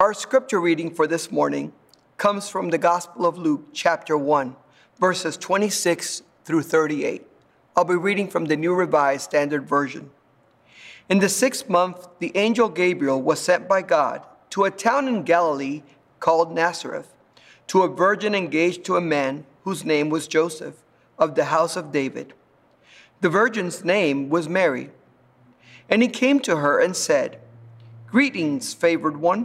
Our scripture reading for this morning comes from the Gospel of Luke, chapter 1, verses 26 through 38. I'll be reading from the New Revised Standard Version. In the sixth month, the angel Gabriel was sent by God to a town in Galilee called Nazareth, to a virgin engaged to a man whose name was Joseph, of the house of David. The virgin's name was Mary. And he came to her and said, Greetings, favored one.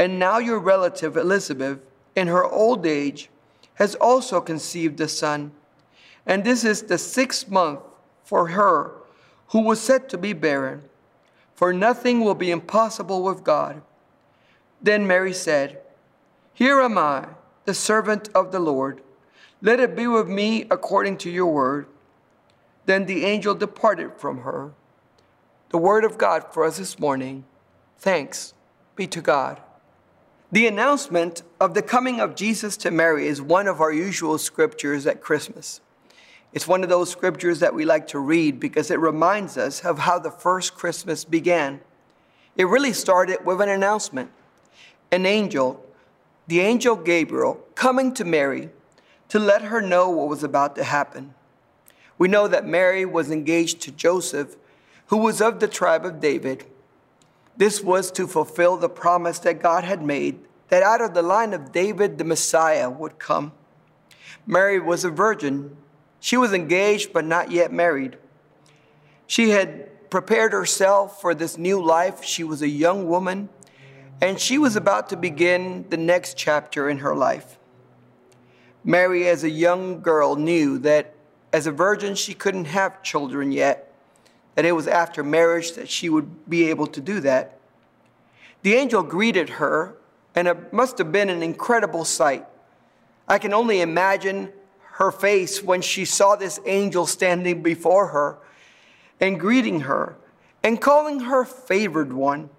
And now your relative Elizabeth, in her old age, has also conceived a son. And this is the sixth month for her who was said to be barren. For nothing will be impossible with God. Then Mary said, Here am I, the servant of the Lord. Let it be with me according to your word. Then the angel departed from her. The word of God for us this morning. Thanks be to God. The announcement of the coming of Jesus to Mary is one of our usual scriptures at Christmas. It's one of those scriptures that we like to read because it reminds us of how the first Christmas began. It really started with an announcement. An angel, the angel Gabriel, coming to Mary to let her know what was about to happen. We know that Mary was engaged to Joseph, who was of the tribe of David this was to fulfill the promise that God had made that out of the line of David, the Messiah would come. Mary was a virgin. She was engaged, but not yet married. She had prepared herself for this new life. She was a young woman, and she was about to begin the next chapter in her life. Mary, as a young girl, knew that as a virgin, she couldn't have children yet that it was after marriage that she would be able to do that. The angel greeted her, and it must have been an incredible sight. I can only imagine her face when she saw this angel standing before her and greeting her and calling her favored one.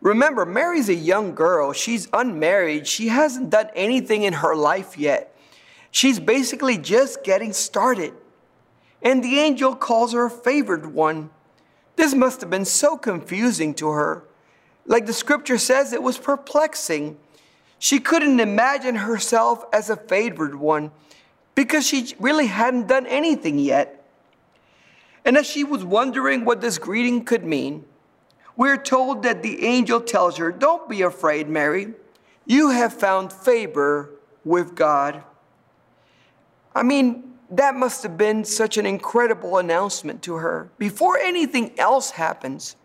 Remember, Mary's a young girl. She's unmarried. She hasn't done anything in her life yet. She's basically just getting started and the angel calls her a favored one. This must have been so confusing to her. Like the scripture says, it was perplexing. She couldn't imagine herself as a favored one because she really hadn't done anything yet. And as she was wondering what this greeting could mean, we're told that the angel tells her, Don't be afraid, Mary. You have found favor with God. I mean, that must have been such an incredible announcement to her. Before anything else happens,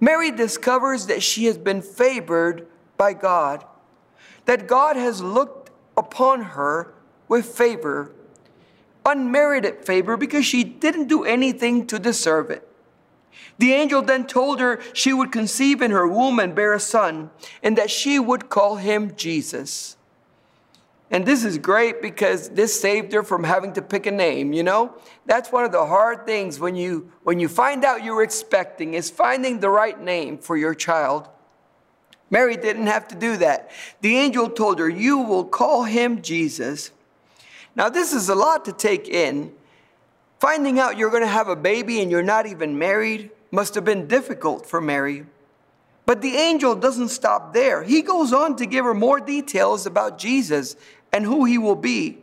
Mary discovers that she has been favored by God, that God has looked upon her with favor, unmerited favor, because she didn't do anything to deserve it. The angel then told her she would conceive in her womb and bear a son, and that she would call him Jesus. And this is great because this saved her from having to pick a name, you know? That's one of the hard things when you when you find out you're expecting is finding the right name for your child. Mary didn't have to do that. The angel told her, "You will call him Jesus." Now this is a lot to take in. Finding out you're going to have a baby and you're not even married must have been difficult for Mary. But the angel doesn't stop there. He goes on to give her more details about Jesus and who he will be.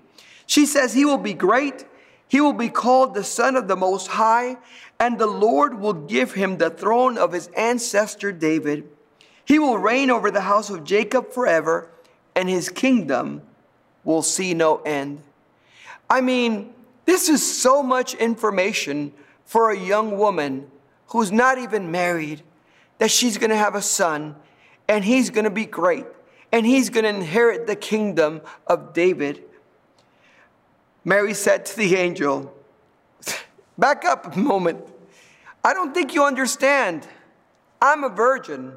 She says he will be great, he will be called the Son of the Most High, and the Lord will give him the throne of his ancestor David. He will reign over the house of Jacob forever, and his kingdom will see no end. I mean, this is so much information for a young woman who's not even married that she's going to have a son and he's going to be great and he's going to inherit the kingdom of David. Mary said to the angel, Back up a moment. I don't think you understand. I'm a virgin.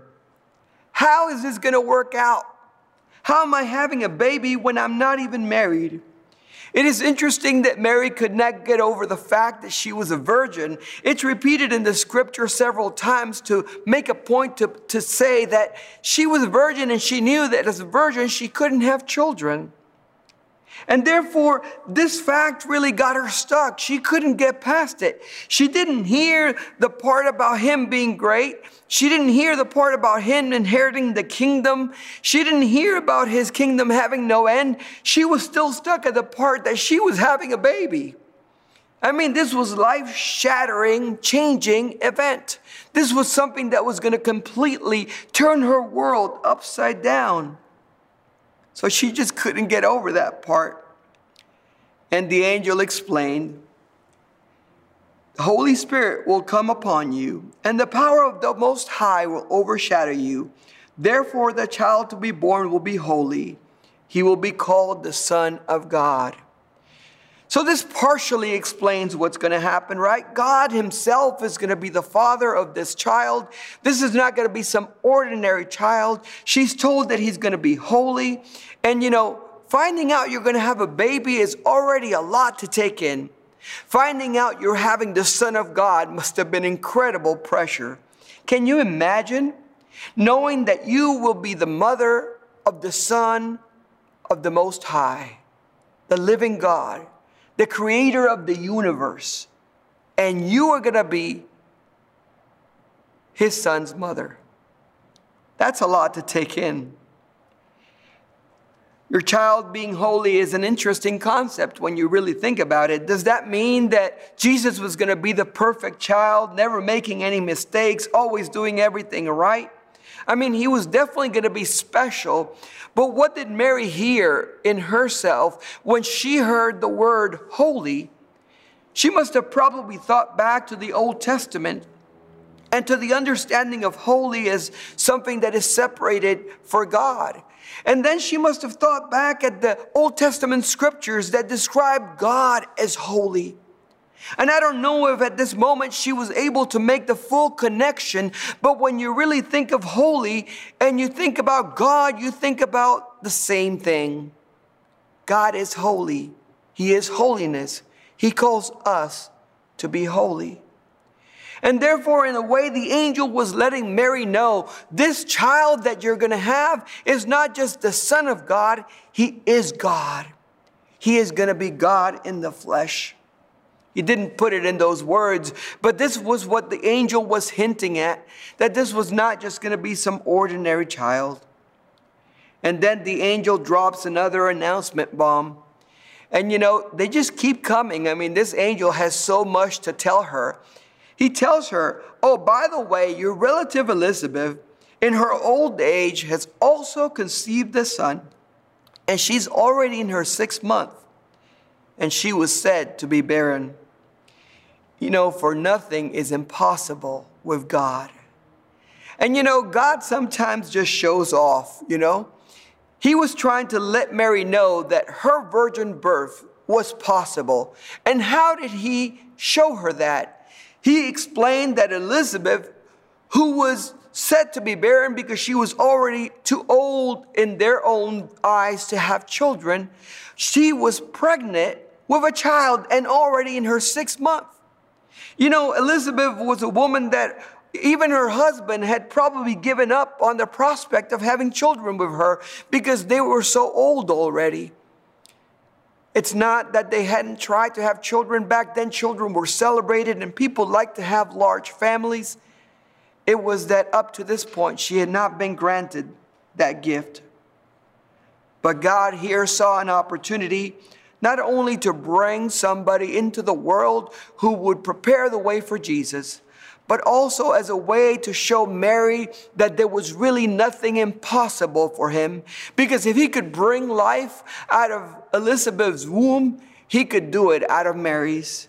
How is this going to work out? How am I having a baby when I'm not even married? It is interesting that Mary could not get over the fact that she was a virgin. It's repeated in the scripture several times to make a point to, to say that she was a virgin and she knew that as a virgin she couldn't have children. And therefore, this fact really got her stuck. She couldn't get past it. She didn't hear the part about him being great. She didn't hear the part about him inheriting the kingdom. She didn't hear about his kingdom having no end. She was still stuck at the part that she was having a baby. I mean, this was life shattering, changing event. This was something that was going to completely turn her world upside down. So she just couldn't get over that part. And the angel explained the Holy Spirit will come upon you, and the power of the Most High will overshadow you. Therefore, the child to be born will be holy. He will be called the Son of God. So, this partially explains what's going to happen, right? God Himself is going to be the father of this child. This is not going to be some ordinary child. She's told that He's going to be holy. And you know, finding out you're going to have a baby is already a lot to take in. Finding out you're having the Son of God must have been incredible pressure. Can you imagine knowing that you will be the mother of the Son of the Most High, the living God? The creator of the universe, and you are going to be his son's mother. That's a lot to take in. Your child being holy is an interesting concept when you really think about it. Does that mean that Jesus was going to be the perfect child, never making any mistakes, always doing everything right? I mean, he was definitely going to be special. But what did Mary hear in herself when she heard the word holy? She must have probably thought back to the Old Testament and to the understanding of holy as something that is separated for God. And then she must have thought back at the Old Testament scriptures that describe God as holy. And I don't know if at this moment she was able to make the full connection, but when you really think of holy and you think about God, you think about the same thing. God is holy, He is holiness. He calls us to be holy. And therefore, in a way, the angel was letting Mary know this child that you're going to have is not just the Son of God, He is God. He is going to be God in the flesh. He didn't put it in those words, but this was what the angel was hinting at that this was not just going to be some ordinary child. And then the angel drops another announcement bomb. And you know, they just keep coming. I mean, this angel has so much to tell her. He tells her, Oh, by the way, your relative Elizabeth, in her old age, has also conceived a son, and she's already in her sixth month, and she was said to be barren. You know, for nothing is impossible with God. And you know, God sometimes just shows off, you know. He was trying to let Mary know that her virgin birth was possible. And how did he show her that? He explained that Elizabeth, who was said to be barren because she was already too old in their own eyes to have children, she was pregnant with a child and already in her sixth month. You know, Elizabeth was a woman that even her husband had probably given up on the prospect of having children with her because they were so old already. It's not that they hadn't tried to have children. Back then, children were celebrated and people liked to have large families. It was that up to this point, she had not been granted that gift. But God here saw an opportunity not only to bring somebody into the world who would prepare the way for Jesus, but also as a way to show Mary that there was really nothing impossible for him. Because if he could bring life out of Elizabeth's womb, he could do it out of Mary's.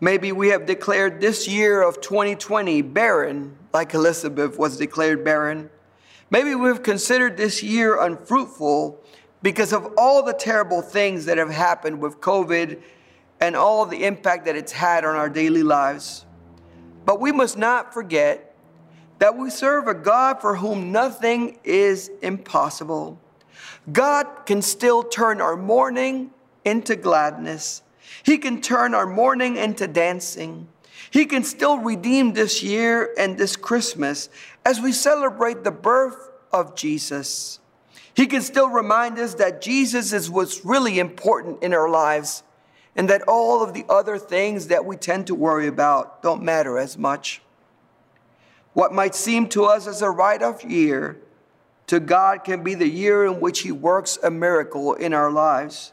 Maybe we have declared this year of 2020 barren, like Elizabeth was declared barren. Maybe we've considered this year unfruitful because of all the terrible things that have happened with COVID and all the impact that it's had on our daily lives. But we must not forget that we serve a God for whom nothing is impossible. God can still turn our mourning into gladness. He can turn our mourning into dancing. He can still redeem this year and this Christmas as we celebrate the birth of Jesus. He can still remind us that Jesus is what's really important in our lives and that all of the other things that we tend to worry about don't matter as much. What might seem to us as a write off year, to God can be the year in which He works a miracle in our lives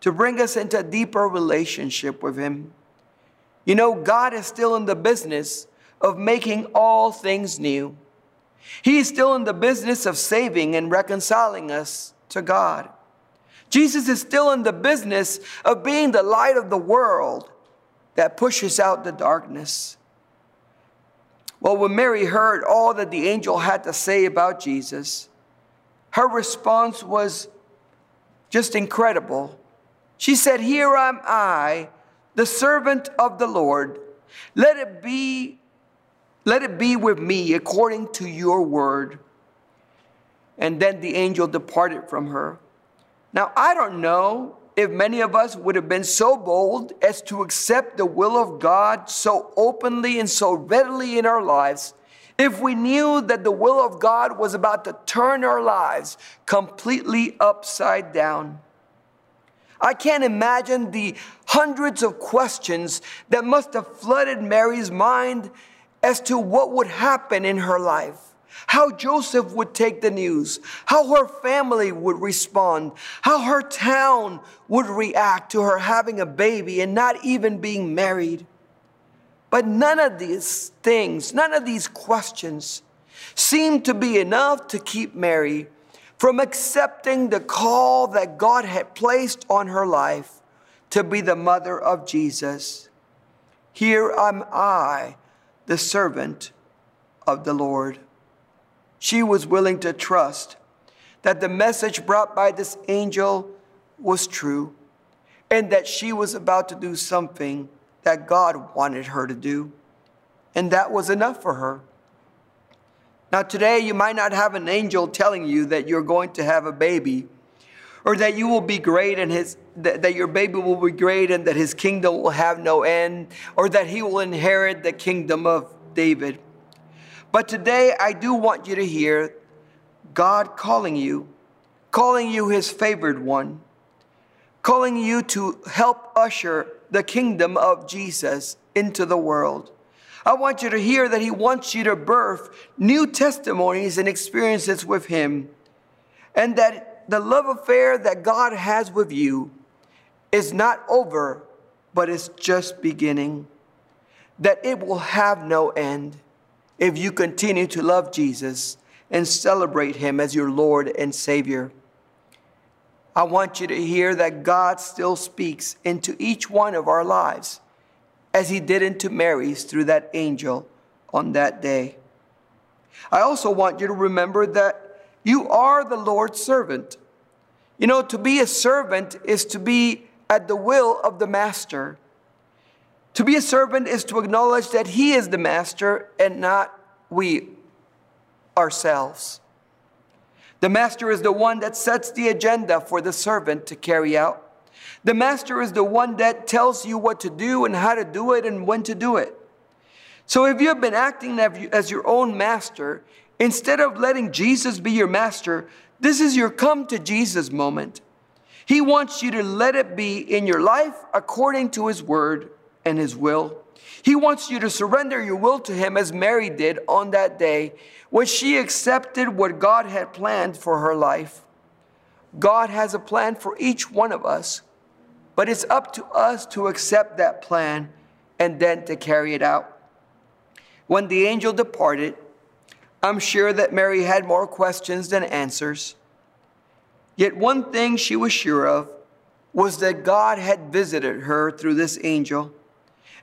to bring us into a deeper relationship with Him. You know, God is still in the business of making all things new. He is still in the business of saving and reconciling us to God. Jesus is still in the business of being the light of the world that pushes out the darkness. Well, when Mary heard all that the angel had to say about Jesus, her response was just incredible. She said, Here am I, the servant of the Lord. Let it be, let it be with me according to your word. And then the angel departed from her. Now, I don't know if many of us would have been so bold as to accept the will of God so openly and so readily in our lives if we knew that the will of God was about to turn our lives completely upside down. I can't imagine the hundreds of questions that must have flooded Mary's mind as to what would happen in her life how Joseph would take the news, how her family would respond, how her town would react to her having a baby and not even being married. But none of these things, none of these questions seemed to be enough to keep Mary from accepting the call that God had placed on her life to be the mother of Jesus. Here am I, the servant of the Lord she was willing to trust that the message brought by this angel was true and that she was about to do something that God wanted her to do. And that was enough for her. Now, today, you might not have an angel telling you that you're going to have a baby or that you will be great and his, that, that your baby will be great and that his kingdom will have no end or that he will inherit the kingdom of David. But today, I do want you to hear God calling you, calling you his favored one, calling you to help usher the kingdom of Jesus into the world. I want you to hear that he wants you to birth new testimonies and experiences with him, and that the love affair that God has with you is not over, but it's just beginning, that it will have no end if you continue to love Jesus and celebrate him as your Lord and Savior. I want you to hear that God still speaks into each one of our lives as he did into Mary's through that angel on that day. I also want you to remember that you are the Lord's servant. You know, to be a servant is to be at the will of the master. To be a servant is to acknowledge that He is the master and not we ourselves. The master is the one that sets the agenda for the servant to carry out. The master is the one that tells you what to do and how to do it and when to do it. So if you have been acting as your own master, instead of letting Jesus be your master, this is your come to Jesus moment. He wants you to let it be in your life according to his word and his will. He wants you to surrender your will to him as Mary did on that day when she accepted what God had planned for her life. God has a plan for each one of us, but it's up to us to accept that plan and then to carry it out. When the angel departed, I'm sure that Mary had more questions than answers. Yet one thing she was sure of was that God had visited her through this angel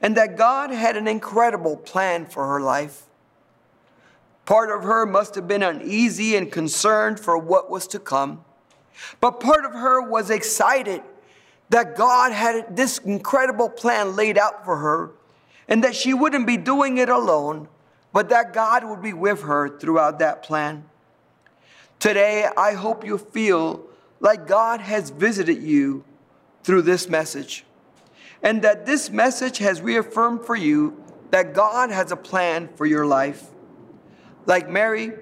and that God had an incredible plan for her life. Part of her must have been uneasy and concerned for what was to come, but part of her was excited that God had this incredible plan laid out for her and that she wouldn't be doing it alone, but that God would be with her throughout that plan. Today, I hope you feel like God has visited you through this message and that this message has reaffirmed for you that God has a plan for your life. Like Mary,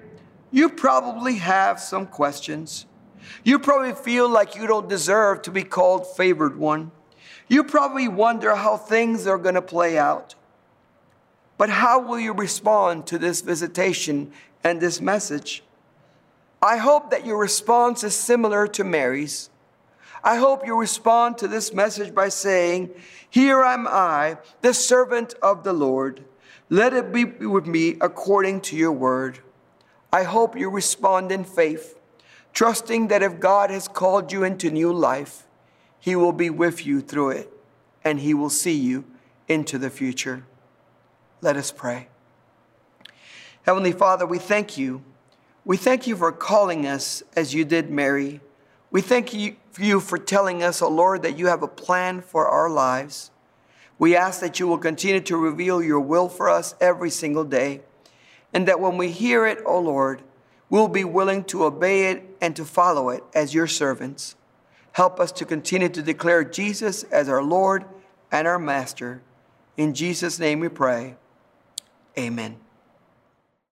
you probably have some questions. You probably feel like you don't deserve to be called favored one. You probably wonder how things are going to play out. But how will you respond to this visitation and this message? I hope that your response is similar to Mary's. I hope you respond to this message by saying, Here am I, the servant of the Lord. Let it be with me according to your word. I hope you respond in faith, trusting that if God has called you into new life, he will be with you through it and he will see you into the future. Let us pray. Heavenly Father, we thank you. We thank you for calling us as you did Mary. We thank you for telling us, O oh Lord, that you have a plan for our lives. We ask that you will continue to reveal your will for us every single day, and that when we hear it, O oh Lord, we'll be willing to obey it and to follow it as your servants. Help us to continue to declare Jesus as our Lord and our Master. In Jesus' name we pray. Amen.